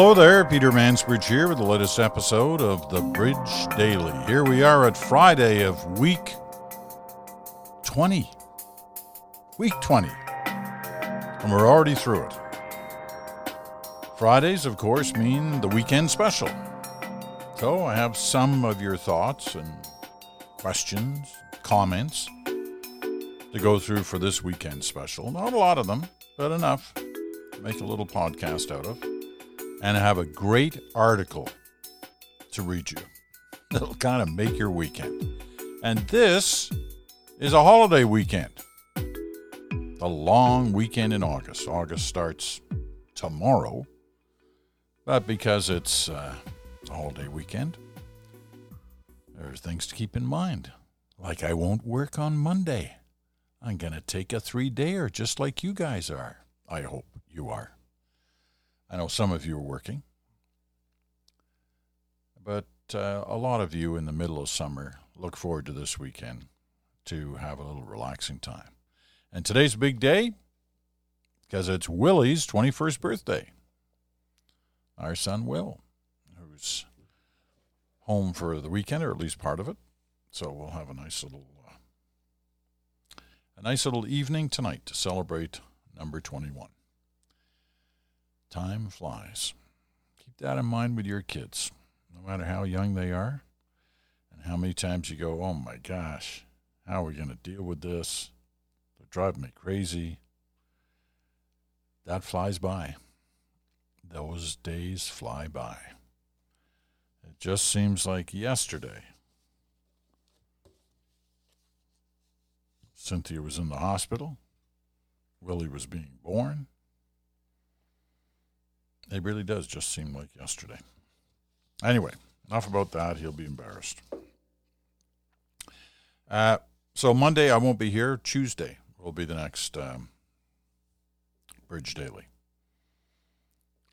Hello there, Peter Mansbridge here with the latest episode of the Bridge Daily. Here we are at Friday of week 20. Week 20. And we're already through it. Fridays, of course, mean the weekend special. So I have some of your thoughts and questions, comments to go through for this weekend special. Not a lot of them, but enough to make a little podcast out of. And I have a great article to read you that'll kind of make your weekend. And this is a holiday weekend. The long weekend in August. August starts tomorrow, but because it's, uh, it's a holiday weekend, there are things to keep in mind. Like I won't work on Monday. I'm going to take a three dayer just like you guys are. I hope you are. I know some of you are working, but uh, a lot of you in the middle of summer look forward to this weekend to have a little relaxing time. And today's a big day because it's Willie's 21st birthday. Our son Will, who's home for the weekend, or at least part of it. So we'll have a nice little uh, a nice little evening tonight to celebrate number 21. Time flies. Keep that in mind with your kids, no matter how young they are, and how many times you go, oh my gosh, how are we going to deal with this? They're driving me crazy. That flies by. Those days fly by. It just seems like yesterday. Cynthia was in the hospital. Willie was being born. It really does just seem like yesterday. Anyway, enough about that. He'll be embarrassed. Uh, so Monday I won't be here. Tuesday will be the next um, Bridge Daily.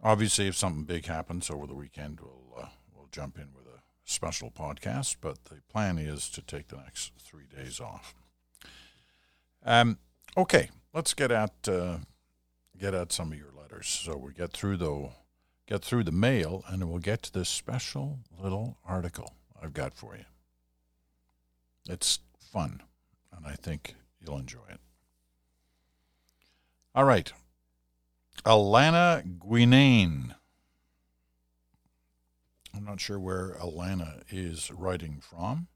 Obviously, if something big happens over the weekend, we'll uh, we'll jump in with a special podcast. But the plan is to take the next three days off. Um, okay, let's get at uh, get at some of your letters. So we get through the get through the mail, and we'll get to this special little article I've got for you. It's fun, and I think you'll enjoy it. All right, Alana Guinane. I'm not sure where Alana is writing from,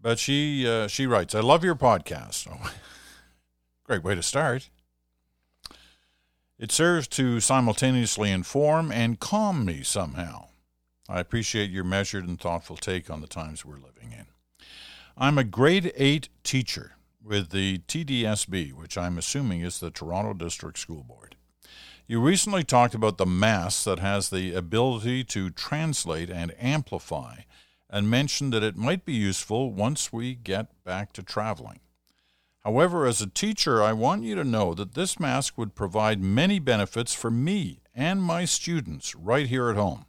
but she uh, she writes, "I love your podcast." Oh, great way to start. It serves to simultaneously inform and calm me somehow. I appreciate your measured and thoughtful take on the times we're living in. I'm a grade 8 teacher with the TDSB, which I'm assuming is the Toronto District School Board. You recently talked about the Mass that has the ability to translate and amplify, and mentioned that it might be useful once we get back to traveling. However, as a teacher, I want you to know that this mask would provide many benefits for me and my students right here at home.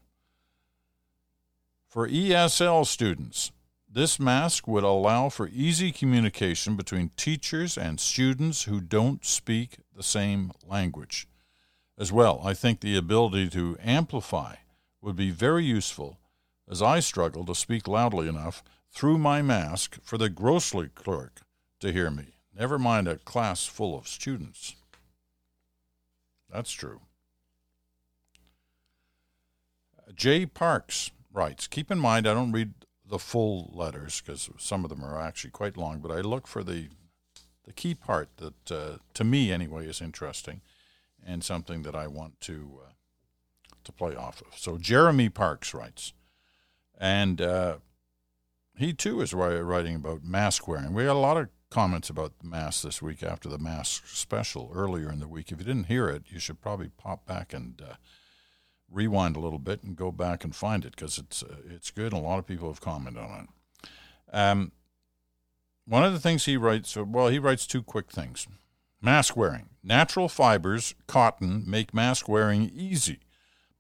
For ESL students, this mask would allow for easy communication between teachers and students who don't speak the same language. As well, I think the ability to amplify would be very useful as I struggle to speak loudly enough through my mask for the grocery clerk to hear me. Never mind a class full of students. That's true. Jay Parks writes Keep in mind, I don't read the full letters because some of them are actually quite long, but I look for the, the key part that, uh, to me anyway, is interesting and something that I want to, uh, to play off of. So Jeremy Parks writes, and uh, he too is writing about mask wearing. We got a lot of comments about the mask this week after the mask special earlier in the week. If you didn't hear it, you should probably pop back and uh, rewind a little bit and go back and find it because it's uh, it's good. And a lot of people have commented on it. Um, one of the things he writes, well, he writes two quick things. Mask wearing. Natural fibers, cotton, make mask wearing easy.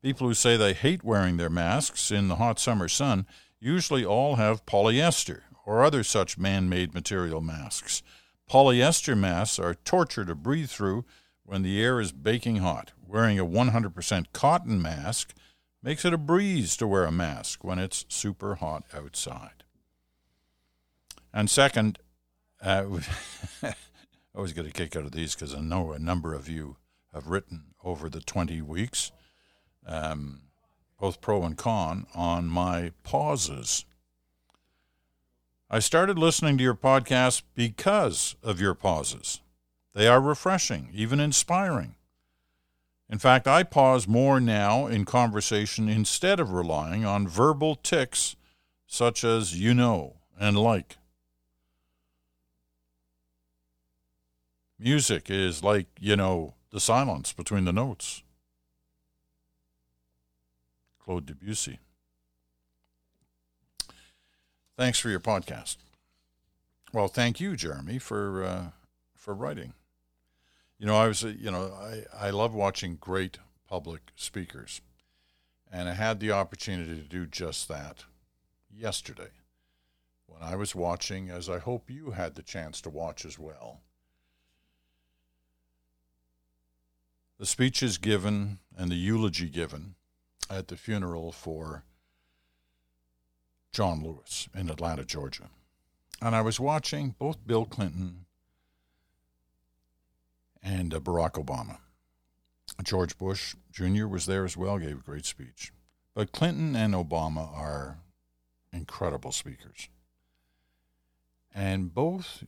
People who say they hate wearing their masks in the hot summer sun usually all have polyester, or other such man made material masks. Polyester masks are torture to breathe through when the air is baking hot. wearing a 100% cotton mask makes it a breeze to wear a mask when it's super hot outside. And second, uh, I always get a kick out of these because I know a number of you have written over the 20 weeks, um, both pro and con, on my pauses. I started listening to your podcast because of your pauses. They are refreshing, even inspiring. In fact, I pause more now in conversation instead of relying on verbal tics such as you know and like. Music is like, you know, the silence between the notes. Claude Debussy. Thanks for your podcast. Well, thank you, Jeremy, for uh, for writing. You know, I was, you know, I, I love watching great public speakers, and I had the opportunity to do just that yesterday when I was watching, as I hope you had the chance to watch as well, the speeches given and the eulogy given at the funeral for John Lewis in Atlanta, Georgia. And I was watching both Bill Clinton and uh, Barack Obama. George Bush Jr. was there as well, gave a great speech. But Clinton and Obama are incredible speakers. And both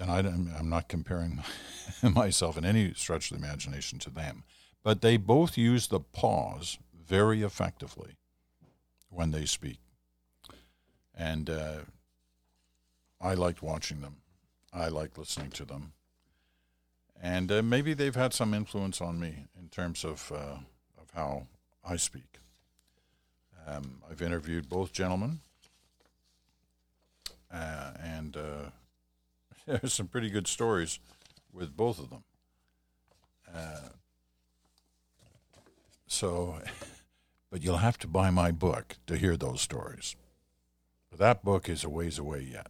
and I, am not comparing myself in any stretch of the imagination to them, but they both use the pause very effectively when they speak. And uh, I liked watching them. I like listening to them. And uh, maybe they've had some influence on me in terms of, uh, of how I speak. Um, I've interviewed both gentlemen, uh, and uh, there's some pretty good stories with both of them. Uh, so, but you'll have to buy my book to hear those stories. But that book is a ways away yet.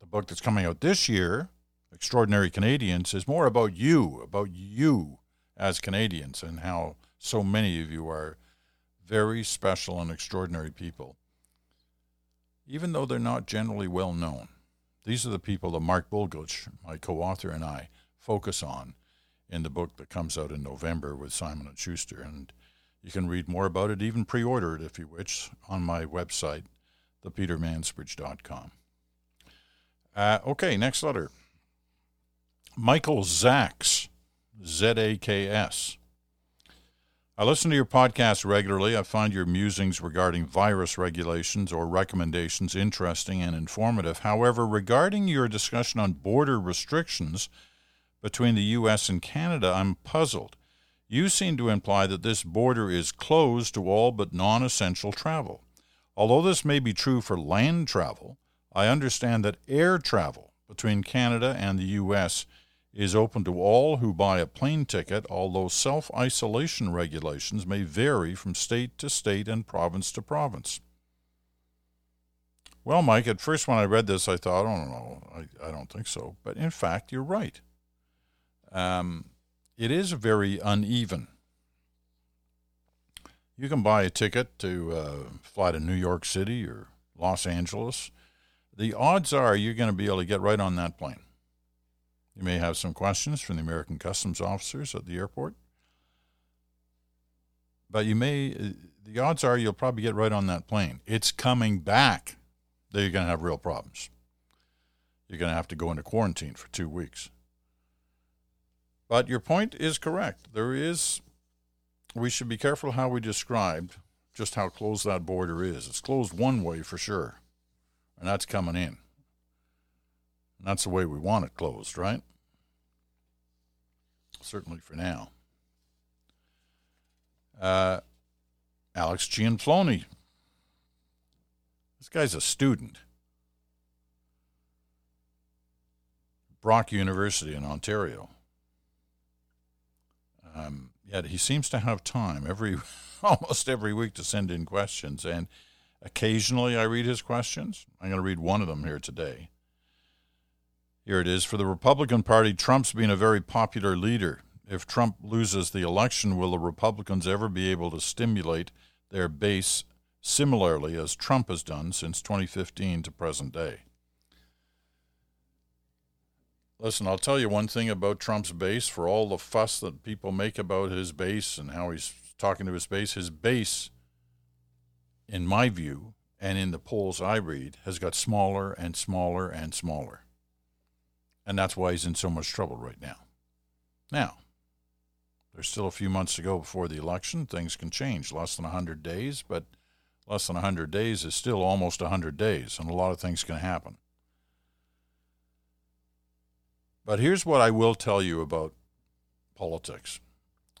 The book that's coming out this year, Extraordinary Canadians, is more about you, about you as Canadians, and how so many of you are very special and extraordinary people, even though they're not generally well known. These are the people that Mark Bulgutch, my co-author, and I focus on in the book that comes out in November with Simon and Schuster, and you can read more about it, even pre-order it if you wish, on my website, thepetermansbridge.com. Uh, okay, next letter. Michael Zaks, Z A K S. I listen to your podcast regularly. I find your musings regarding virus regulations or recommendations interesting and informative. However, regarding your discussion on border restrictions between the U.S. and Canada, I'm puzzled. You seem to imply that this border is closed to all but non essential travel. Although this may be true for land travel, I understand that air travel between Canada and the U.S is open to all who buy a plane ticket, although self isolation regulations may vary from state to state and province to province. Well, Mike, at first when I read this, I thought, oh, no, I, I don't think so. But in fact, you're right. Um, it is very uneven. You can buy a ticket to uh, fly to New York City or Los Angeles. The odds are you're going to be able to get right on that plane. You may have some questions from the American customs officers at the airport. But you may, the odds are you'll probably get right on that plane. It's coming back that you're going to have real problems. You're going to have to go into quarantine for two weeks. But your point is correct. There is, we should be careful how we describe just how closed that border is. It's closed one way for sure, and that's coming in. And that's the way we want it closed, right? Certainly for now. Uh, Alex Gianfloni. This guy's a student. Brock University in Ontario. Um, yet he seems to have time every almost every week to send in questions, and occasionally I read his questions. I'm going to read one of them here today. Here it is. For the Republican Party, Trump's been a very popular leader. if Trump loses the election, will the Republicans ever be able to stimulate their base similarly as Trump has done since 2015 to present day? Listen, I'll tell you one thing about Trump's base for all the fuss that people make about his base and how he's talking to his base. His base, in my view, and in the polls I read, has got smaller and smaller and smaller. And that's why he's in so much trouble right now. Now, there's still a few months to go before the election. Things can change. Less than 100 days, but less than 100 days is still almost 100 days, and a lot of things can happen. But here's what I will tell you about politics.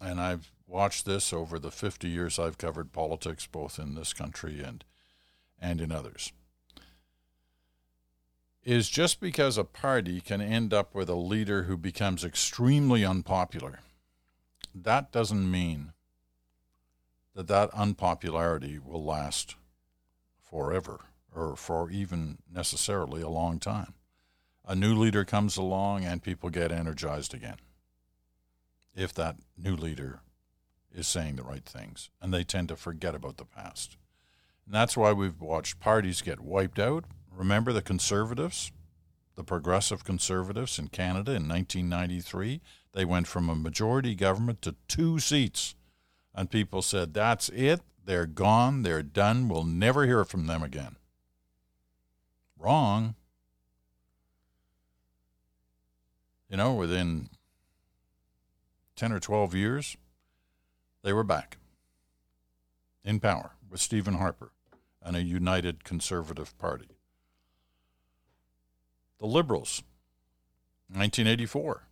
And I've watched this over the 50 years I've covered politics, both in this country and, and in others. Is just because a party can end up with a leader who becomes extremely unpopular that doesn't mean that that unpopularity will last forever or for even necessarily a long time. A new leader comes along and people get energized again. If that new leader is saying the right things, and they tend to forget about the past. And that's why we've watched parties get wiped out. Remember the conservatives, the progressive conservatives in Canada in 1993? They went from a majority government to two seats. And people said, that's it. They're gone. They're done. We'll never hear from them again. Wrong. You know, within 10 or 12 years, they were back in power with Stephen Harper and a united conservative party. The Liberals, 1984.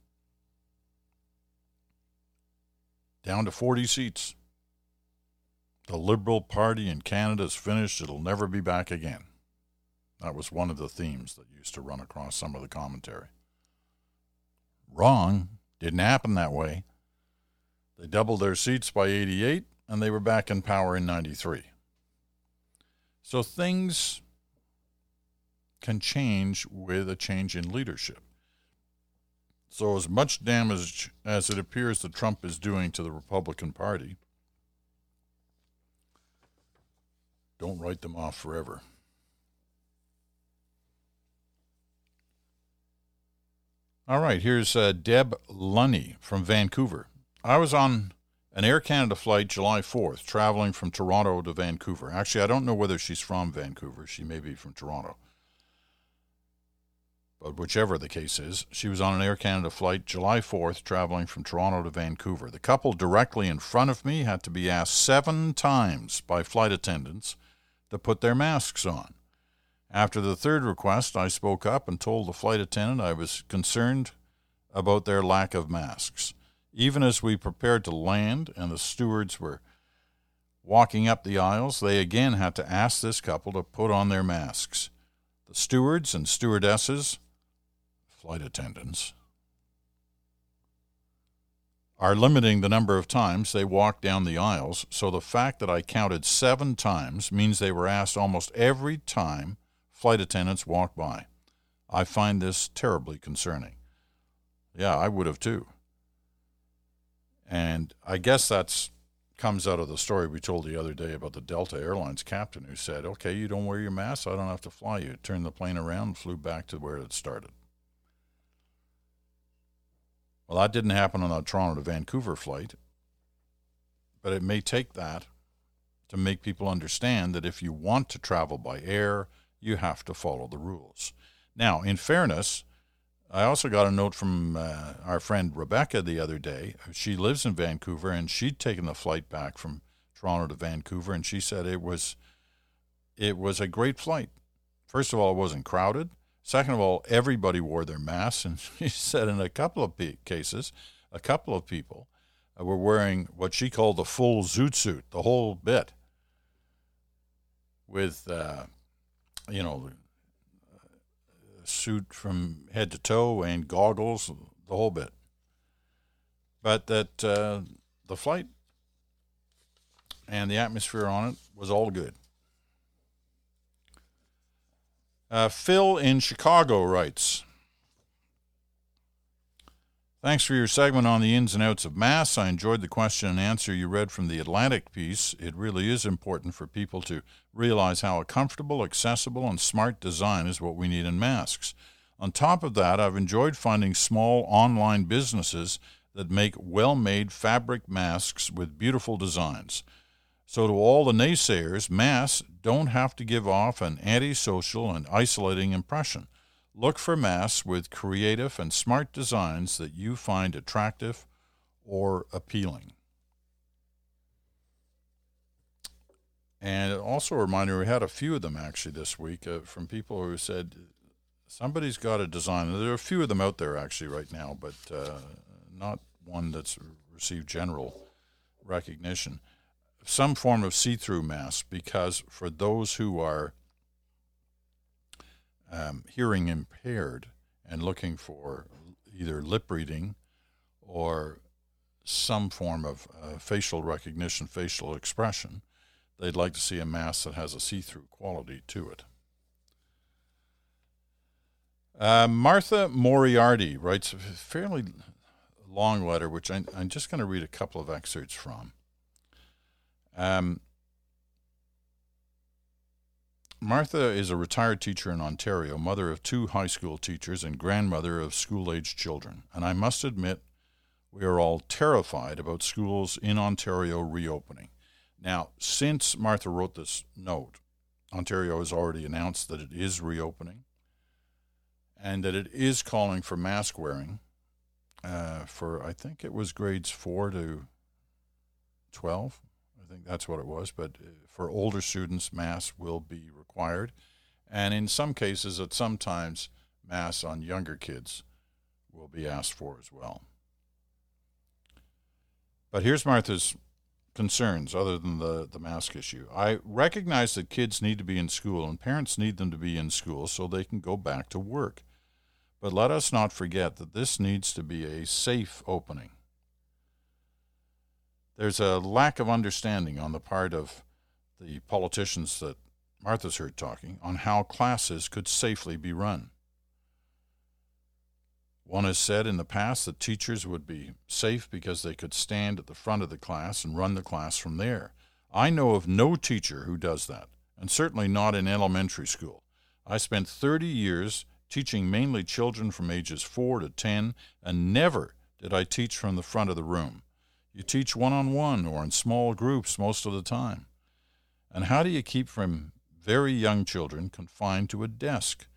down to 40 seats. The Liberal Party in Canada is finished. It'll never be back again. That was one of the themes that used to run across some of the commentary. Wrong. Didn't happen that way. They doubled their seats by 88, and they were back in power in 93. So things can change with a change in leadership. So, as much damage as it appears that Trump is doing to the Republican Party, don't write them off forever. All right, here's uh, Deb Lunny from Vancouver. I was on an Air Canada flight July 4th, traveling from Toronto to Vancouver. Actually, I don't know whether she's from Vancouver. She may be from Toronto. But whichever the case is, she was on an Air Canada flight July 4th, traveling from Toronto to Vancouver. The couple directly in front of me had to be asked seven times by flight attendants to put their masks on. After the third request, I spoke up and told the flight attendant I was concerned about their lack of masks. Even as we prepared to land and the stewards were walking up the aisles, they again had to ask this couple to put on their masks. The stewards and stewardesses flight attendants are limiting the number of times they walk down the aisles, so the fact that I counted seven times means they were asked almost every time flight attendants walk by. I find this terribly concerning. Yeah, I would have too. And I guess that's comes out of the story we told the other day about the Delta Airlines captain who said, "Okay, you don't wear your mask, I don't have to fly you." Turned the plane around flew back to where it started. Well, that didn't happen on the Toronto to Vancouver flight, but it may take that to make people understand that if you want to travel by air, you have to follow the rules. Now, in fairness, I also got a note from uh, our friend Rebecca the other day. She lives in Vancouver and she'd taken the flight back from Toronto to Vancouver and she said it was it was a great flight. First of all, it wasn't crowded. Second of all, everybody wore their masks, and she said in a couple of cases, a couple of people uh, were wearing what she called the full zoot suit, the whole bit, with uh, you know, suit from head to toe and goggles, the whole bit. But that uh, the flight and the atmosphere on it was all good. Uh, Phil in Chicago writes Thanks for your segment on the ins and outs of Mass. I enjoyed the question and answer you read from the Atlantic piece. It really is important for people to realize how a comfortable, accessible, and smart design is what we need in masks. On top of that, I've enjoyed finding small online businesses that make well made fabric masks with beautiful designs. So, to all the naysayers, masks don't have to give off an antisocial and isolating impression. Look for masks with creative and smart designs that you find attractive or appealing. And also a reminder, we had a few of them actually this week uh, from people who said somebody's got a design. There are a few of them out there actually right now, but uh, not one that's received general recognition. Some form of see through mask, because for those who are um, hearing impaired and looking for either lip reading or some form of uh, facial recognition, facial expression, they'd like to see a mask that has a see through quality to it. Uh, Martha Moriarty writes a fairly long letter, which I, am just going to read a couple of excerpts from. Um, Martha is a retired teacher in Ontario, mother of two high school teachers, and grandmother of school aged children. And I must admit, we are all terrified about schools in Ontario reopening. Now, since Martha wrote this note, Ontario has already announced that it is reopening and that it is calling for mask wearing uh, for, I think it was grades 4 to 12. I think that's what it was. But uh, for older students, mass will be required. And in some cases, at some times, mass on younger kids will be asked for as well. But here's Martha's concerns other than the, the mask issue. I recognize that kids need to be in school and parents need them to be in school so they can go back to work. But let us not forget that this needs to be a safe opening there's a lack of understanding on the part of the politicians that Martha's heard talking on how classes could safely be run. One has said in the past that teachers would be safe because they could stand at the front of the class and run the class from there. I know of no teacher who does that, and certainly not in elementary school. I spent 30 years teaching mainly children from ages 4 to 10, and never did I teach from the front of the room. You teach one on one or in small groups most of the time. And how do you keep from very young children confined to a desk?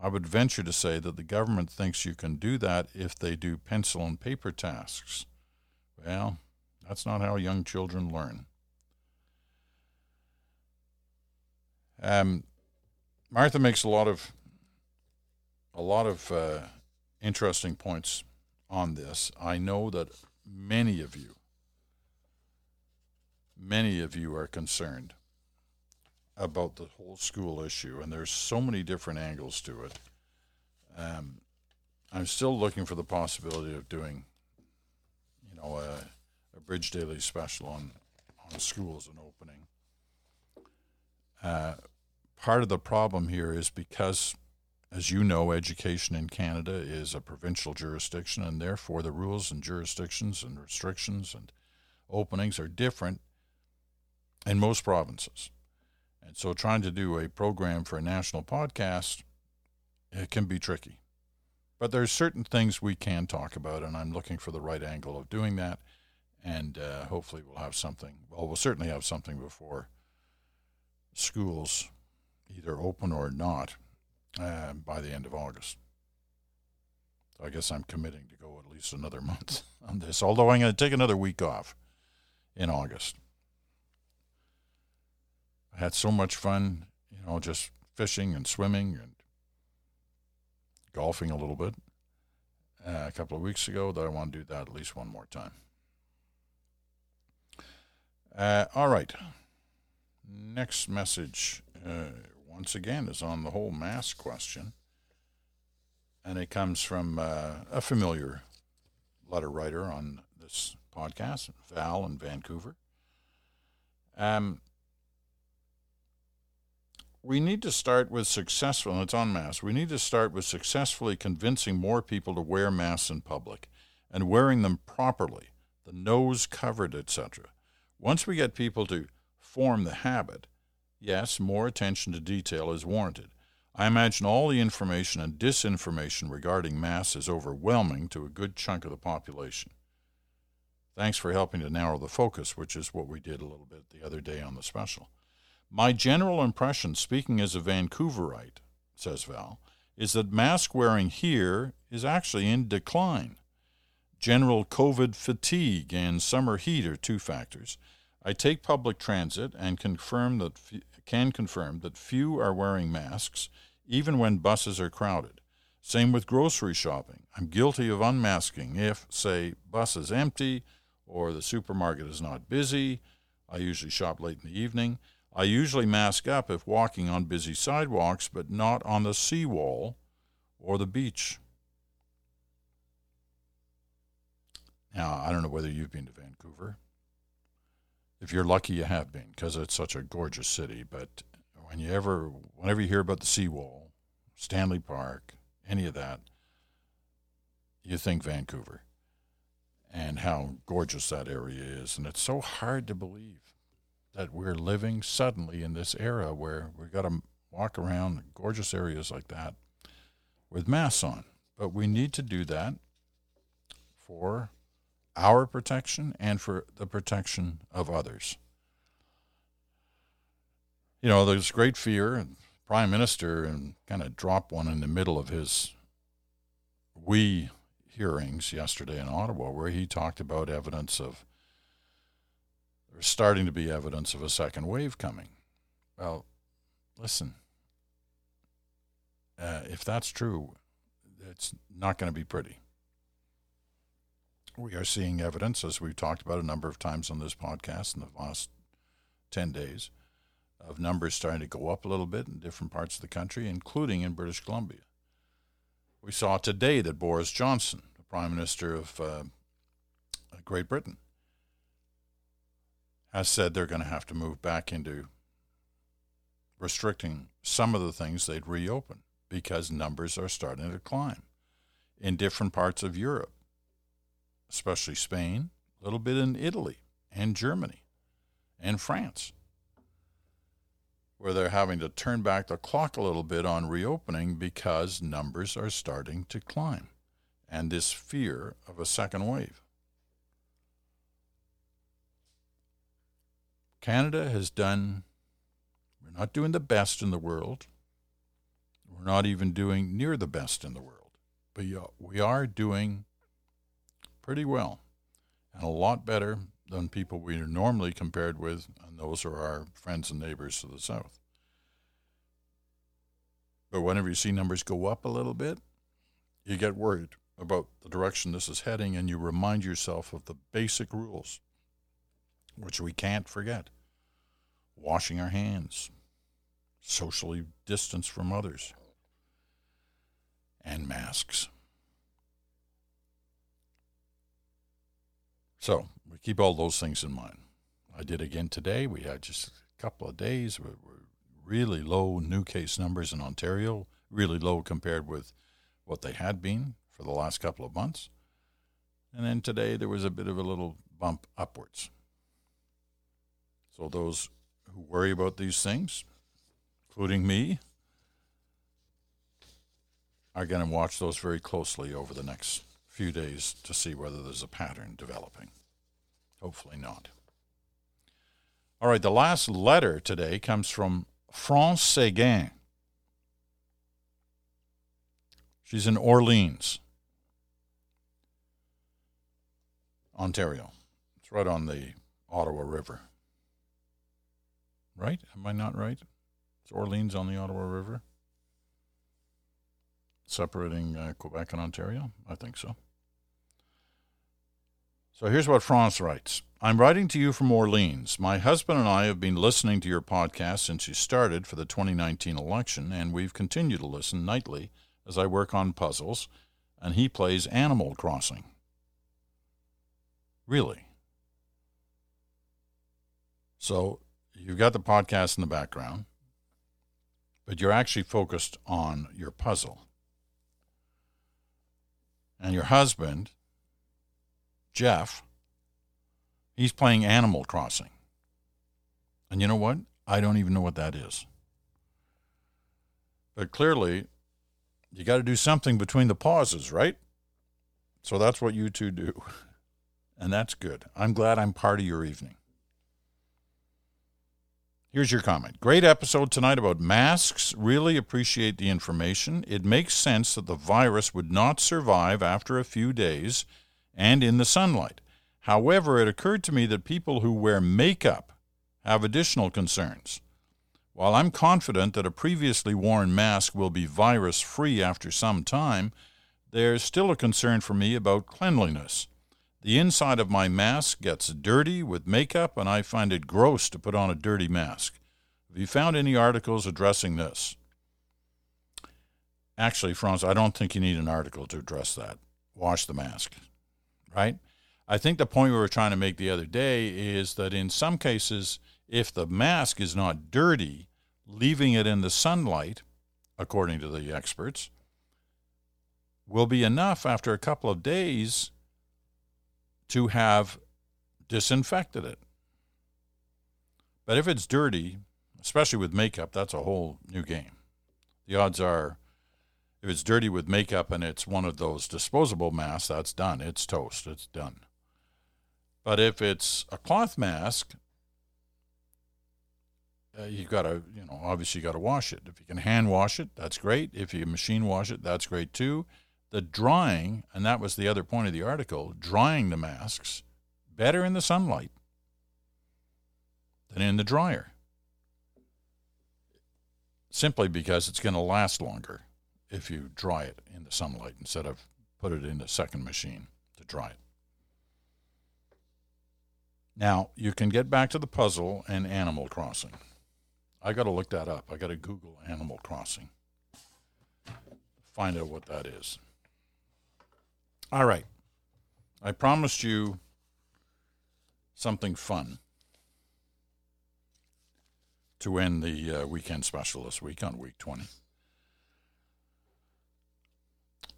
I would venture to say that the government thinks you can do that if they do pencil and paper tasks. Well, that's not how young children learn. Um, Martha makes a lot of a lot of uh, interesting points on this. I know that many of you many of you are concerned about the whole school issue, and there's so many different angles to it. Um, I'm still looking for the possibility of doing, you know, a, a Bridge Daily special on on schools and opening. Uh, part of the problem here is because, as you know, education in Canada is a provincial jurisdiction, and therefore the rules and jurisdictions and restrictions and openings are different in most provinces. And so trying to do a program for a national podcast it can be tricky. But there's certain things we can talk about, and I'm looking for the right angle of doing that. And uh, hopefully, we'll have something. Well, we'll certainly have something before schools either open or not uh, by the end of August. So I guess I'm committing to go at least another month on this, although I'm going to take another week off in August. I had so much fun, you know, just fishing and swimming and golfing a little bit uh, a couple of weeks ago that I want to do that at least one more time. Uh, all right. Next message, uh, once again, is on the whole mask question. And it comes from uh, a familiar letter writer on this podcast, Val in Vancouver. Um, we need to start with successful, and it's on masks. We need to start with successfully convincing more people to wear masks in public. and wearing them properly, the nose covered, etc. Once we get people to form the habit, yes, more attention to detail is warranted. I imagine all the information and disinformation regarding masks is overwhelming to a good chunk of the population. Thanks for helping to narrow the focus, which is what we did a little bit the other day on the special. My general impression, speaking as a Vancouverite, says Val, is that mask wearing here is actually in decline. General COVID fatigue and summer heat are two factors. I take public transit and confirm that can confirm that few are wearing masks, even when buses are crowded. Same with grocery shopping. I'm guilty of unmasking if, say, bus is empty or the supermarket is not busy. I usually shop late in the evening. I usually mask up if walking on busy sidewalks, but not on the seawall or the beach. Now, I don't know whether you've been to Vancouver. If you're lucky, you have been because it's such a gorgeous city. But when you ever, whenever you hear about the seawall, Stanley Park, any of that, you think Vancouver and how gorgeous that area is. And it's so hard to believe that we're living suddenly in this era where we've got to walk around gorgeous areas like that with masks on. But we need to do that for our protection and for the protection of others. You know, there's great fear, and Prime Minister and kind of dropped one in the middle of his we hearings yesterday in Ottawa, where he talked about evidence of there's starting to be evidence of a second wave coming. Well, listen, uh, if that's true, it's not going to be pretty. We are seeing evidence, as we've talked about a number of times on this podcast in the last 10 days, of numbers starting to go up a little bit in different parts of the country, including in British Columbia. We saw today that Boris Johnson, the Prime Minister of uh, Great Britain, has said they're going to have to move back into restricting some of the things they'd reopen because numbers are starting to climb in different parts of Europe, especially Spain, a little bit in Italy and Germany and France, where they're having to turn back the clock a little bit on reopening because numbers are starting to climb and this fear of a second wave. Canada has done, we're not doing the best in the world. We're not even doing near the best in the world. But we are doing pretty well and a lot better than people we are normally compared with, and those are our friends and neighbors to the south. But whenever you see numbers go up a little bit, you get worried about the direction this is heading, and you remind yourself of the basic rules which we can't forget washing our hands, socially distanced from others, and masks. So we keep all those things in mind. I did again today. We had just a couple of days. We're, really low new case numbers in Ontario, really low compared with what they had been for the last couple of months. And then today there was a bit of a little bump upwards. So those who worry about these things, including me, are going to watch those very closely over the next few days to see whether there's a pattern developing. Hopefully not. All right, the last letter today comes from France Seguin. She's in Orleans, Ontario. It's right on the Ottawa River right? Am I not right? It's Orleans on the Ottawa River, separating uh, Quebec and Ontario. I think so. So here's what France writes I'm writing to you from Orleans. My husband and I have been listening to your podcast since you started for the 2019 election, and we've continued to listen nightly as I work on puzzles, and he plays Animal Crossing. Really? So you've got the podcast in the background, but you're actually focused on your puzzle. And your husband Jeff, he's playing Animal Crossing. And you know what? I don't even know what that is. But clearly, you got to do something between the pauses, right? So that's what you two do. And that's good. I'm glad I'm part of your evening. Here's your comment. Great episode tonight about masks. Really appreciate the information. It makes sense that the virus would not survive after a few days and in the sunlight. However, it occurred to me that people who wear makeup have additional concerns. While I'm confident that a previously worn mask will be virus free after some time, there's still a concern for me about cleanliness. The inside of my mask gets dirty with makeup, and I find it gross to put on a dirty mask. Have you found any articles addressing this? Actually, France, I don't think you need an article to address that. Wash the mask, right? I think the point we were trying to make the other day is that in some cases, if the mask is not dirty, leaving it in the sunlight, according to the experts, will be enough after a couple of days to have disinfected it. But if it's dirty, especially with makeup, that's a whole new game. The odds are if it's dirty with makeup and it's one of those disposable masks, that's done. It's toast. It's done. But if it's a cloth mask, uh, you got to, you know, obviously you got to wash it. If you can hand wash it, that's great. If you machine wash it, that's great too. The drying, and that was the other point of the article, drying the masks better in the sunlight than in the dryer. Simply because it's going to last longer if you dry it in the sunlight instead of put it in the second machine to dry it. Now, you can get back to the puzzle and Animal Crossing. I got to look that up. I got to Google Animal Crossing. Find out what that is. All right. I promised you something fun to end the uh, weekend special this week on week 20.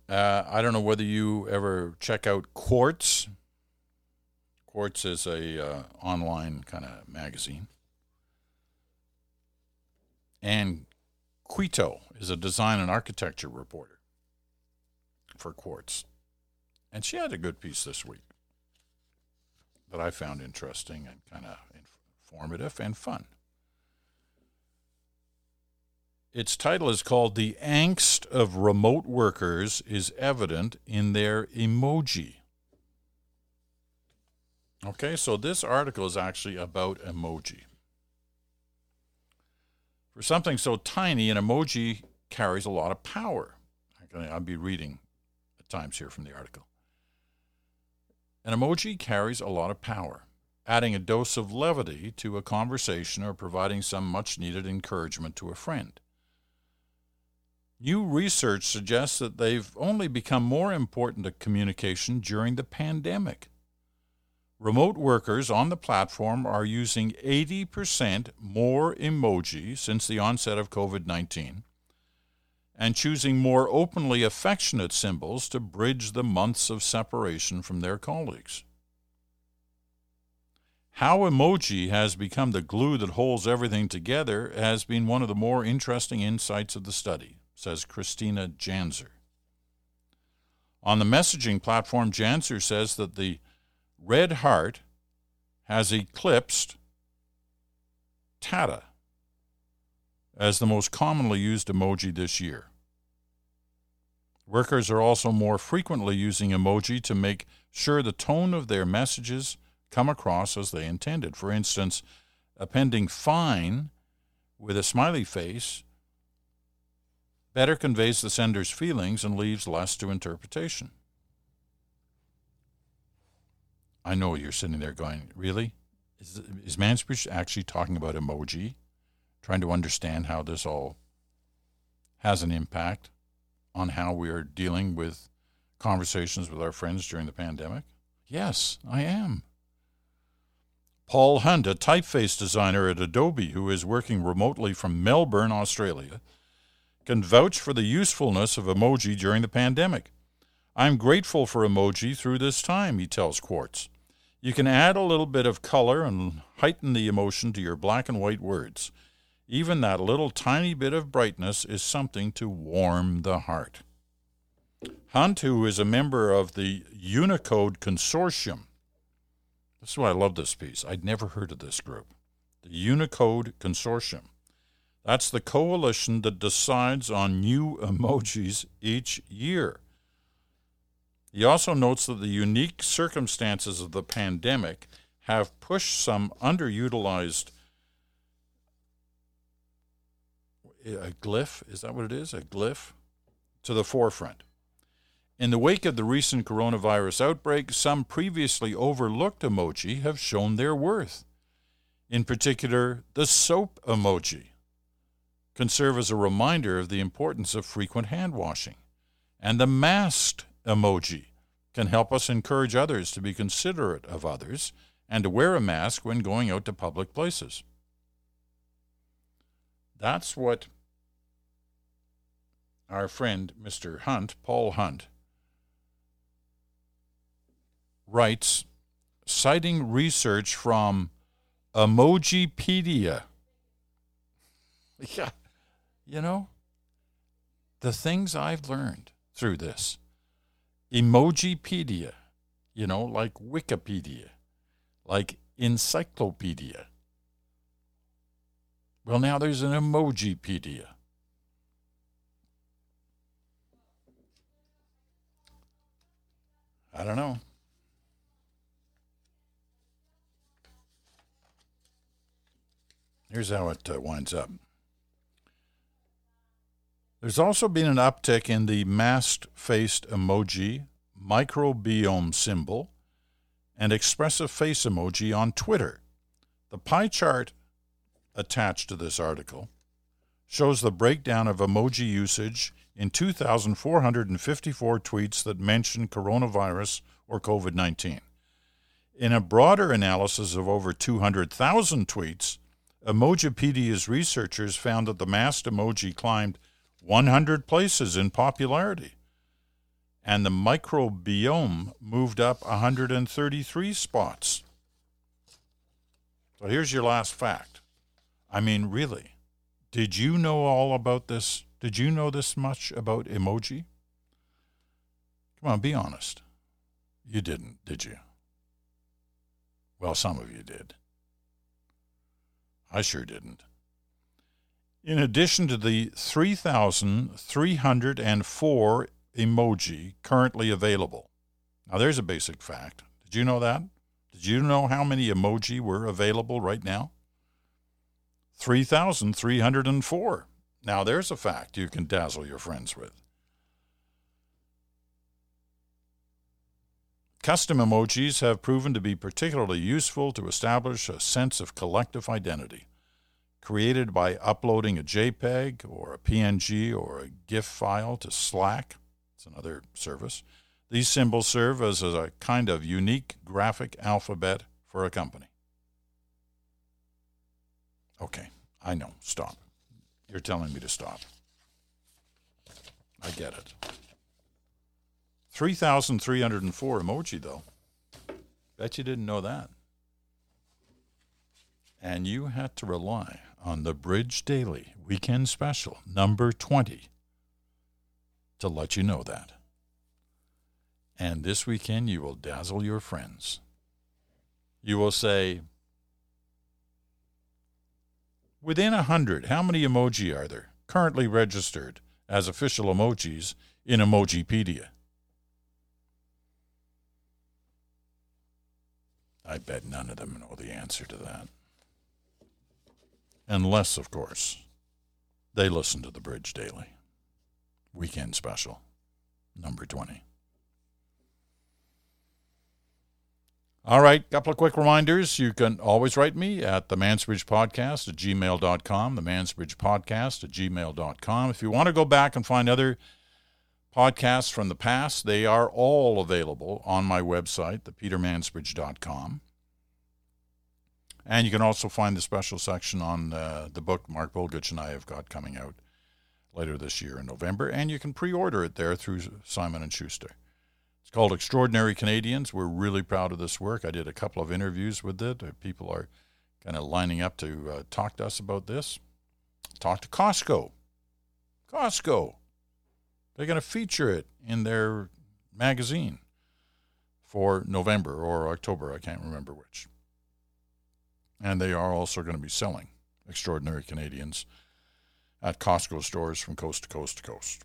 Uh, I don't know whether you ever check out Quartz. Quartz is a uh, online kind of magazine. Anne Quito is a design and architecture reporter for Quartz. And she had a good piece this week that I found interesting and kind of informative and fun. Its title is called The Angst of Remote Workers is Evident in Their Emoji. Okay, so this article is actually about emoji. For something so tiny, an emoji carries a lot of power. I'll be reading at times here from the article. An emoji carries a lot of power, adding a dose of levity to a conversation or providing some much needed encouragement to a friend. New research suggests that they've only become more important to communication during the pandemic. Remote workers on the platform are using 80% more emoji since the onset of COVID 19 and choosing more openly affectionate symbols to bridge the months of separation from their colleagues. How emoji has become the glue that holds everything together has been one of the more interesting insights of the study, says Christina Janzer. On the messaging platform, Janzer says that the red heart has eclipsed tada as the most commonly used emoji this year. Workers are also more frequently using emoji to make sure the tone of their messages come across as they intended. For instance, appending fine with a smiley face better conveys the sender's feelings and leaves less to interpretation. I know you're sitting there going, really? Is, is Mansbridge actually talking about emoji? Trying to understand how this all has an impact on how we are dealing with conversations with our friends during the pandemic? Yes, I am. Paul Hunt, a typeface designer at Adobe who is working remotely from Melbourne, Australia, can vouch for the usefulness of emoji during the pandemic. I'm grateful for emoji through this time, he tells Quartz. You can add a little bit of color and heighten the emotion to your black and white words. Even that little tiny bit of brightness is something to warm the heart. Hunt, who is a member of the Unicode Consortium, this is why I love this piece. I'd never heard of this group. The Unicode Consortium. That's the coalition that decides on new emojis each year. He also notes that the unique circumstances of the pandemic have pushed some underutilized a glyph, is that what it is? A glyph to the forefront. In the wake of the recent coronavirus outbreak, some previously overlooked emoji have shown their worth. In particular, the soap emoji can serve as a reminder of the importance of frequent hand washing. And the masked emoji can help us encourage others to be considerate of others and to wear a mask when going out to public places. That's what our friend Mr. Hunt, Paul Hunt, writes, citing research from Emojipedia. Yeah, you know, the things I've learned through this. Emojipedia, you know, like Wikipedia, like Encyclopedia. Well, now there's an Emojipedia. I don't know. Here's how it uh, winds up. There's also been an uptick in the masked faced emoji, microbiome symbol, and expressive face emoji on Twitter. The pie chart attached to this article shows the breakdown of emoji usage in 2,454 tweets that mention coronavirus or COVID 19. In a broader analysis of over 200,000 tweets, Emojipedia's researchers found that the masked emoji climbed 100 places in popularity, and the microbiome moved up 133 spots. So here's your last fact. I mean, really, did you know all about this? Did you know this much about emoji? Come on, be honest. You didn't, did you? Well, some of you did. I sure didn't. In addition to the 3,304 emoji currently available. Now, there's a basic fact. Did you know that? Did you know how many emoji were available right now? 3,304. Now, there's a fact you can dazzle your friends with. Custom emojis have proven to be particularly useful to establish a sense of collective identity created by uploading a JPEG or a PNG or a GIF file to Slack. It's another service. These symbols serve as a kind of unique graphic alphabet for a company. Okay, I know. Stop. You're telling me to stop. I get it. 3,304 emoji, though. Bet you didn't know that. And you had to rely on the Bridge Daily Weekend Special, number 20, to let you know that. And this weekend, you will dazzle your friends. You will say, Within a hundred, how many emoji are there currently registered as official emojis in Emojipedia? I bet none of them know the answer to that unless, of course, they listen to the Bridge Daily Weekend Special, number 20. All right, couple of quick reminders. You can always write me at the Mansbridge Podcast at gmail.com, the Mansbridge Podcast at gmail.com. If you want to go back and find other podcasts from the past, they are all available on my website, thepetermansbridge.com. And you can also find the special section on uh, the book Mark Bulgutch and I have got coming out later this year in November, and you can pre-order it there through Simon and Schuster. Called Extraordinary Canadians. We're really proud of this work. I did a couple of interviews with it. People are kind of lining up to uh, talk to us about this. Talk to Costco. Costco. They're going to feature it in their magazine for November or October. I can't remember which. And they are also going to be selling Extraordinary Canadians at Costco stores from coast to coast to coast.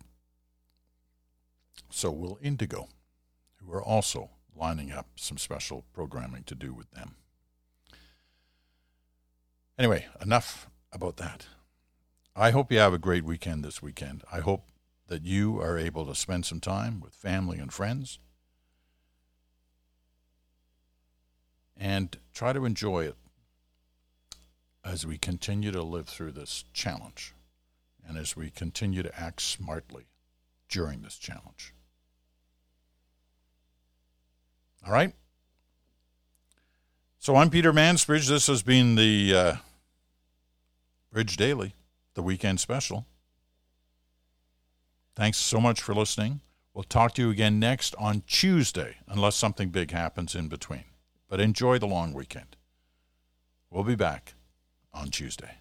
So will Indigo, who are also lining up some special programming to do with them. Anyway, enough about that. I hope you have a great weekend this weekend. I hope that you are able to spend some time with family and friends and try to enjoy it as we continue to live through this challenge and as we continue to act smartly during this challenge. All right? So I'm Peter Mansbridge. This has been the uh, Bridge Daily, the weekend special. Thanks so much for listening. We'll talk to you again next on Tuesday, unless something big happens in between. But enjoy the long weekend. We'll be back on Tuesday.